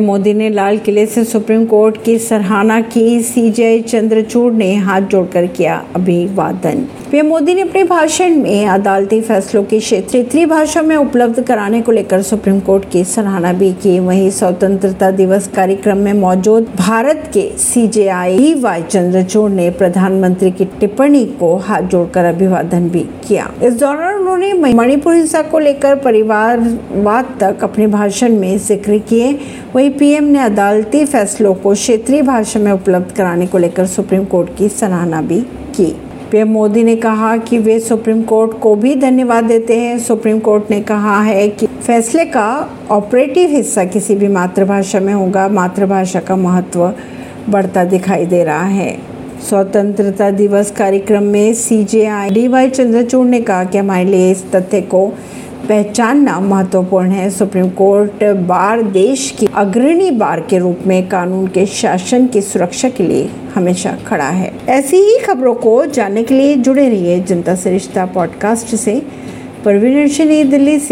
मोदी ने लाल किले से सुप्रीम कोर्ट की सराहना की। सीजे चंद्रचूड़ ने हाथ जोड़कर किया अभिवादन। पीएम मोदी ने अपने भाषण में अदालती फैसलों की क्षेत्रीय भाषा में उपलब्ध कराने को लेकर सुप्रीम कोर्ट की सराहना भी की। वहीं स्वतंत्रता दिवस कार्यक्रम में मौजूद भारत के सी सीजेआई वाई चंद्रचूड़ ने प्रधानमंत्री की टिप्पणी को हाथ जोड़कर अभिवादन भी किया। इस दौरान उन्होंने मणिपुर हिंसा को लेकर परिवारवाद तक अपने भाषण में ज़िक्र किए। वहीं पीएम ने अदालती फैसलों को क्षेत्रीय भाषा में उपलब्ध कराने को लेकर सुप्रीम कोर्ट की सराहना भी की। पीएम मोदी ने कहा कि वे सुप्रीम कोर्ट को भी धन्यवाद देते हैं। सुप्रीम कोर्ट ने कहा है कि फैसले का ऑपरेटिव हिस्सा किसी भी मातृभाषा में होगा। मातृभाषा का महत्व बढ़ता दिखाई दे रहा है। स्वतंत्रता दिवस कार्यक्रम में C J I D Y Chandrachud ने कहा कि हमारे लिए इस तथ्य को पहचानना महत्वपूर्ण है। सुप्रीम कोर्ट बार देश की अग्रणी बार के रूप में कानून के शासन की सुरक्षा के लिए हमेशा खड़ा है। ऐसी ही खबरों को जानने के लिए जुड़े रहिए जनता सरिश्ता रिश्ता पॉडकास्ट से। परवीन दिल्ली से।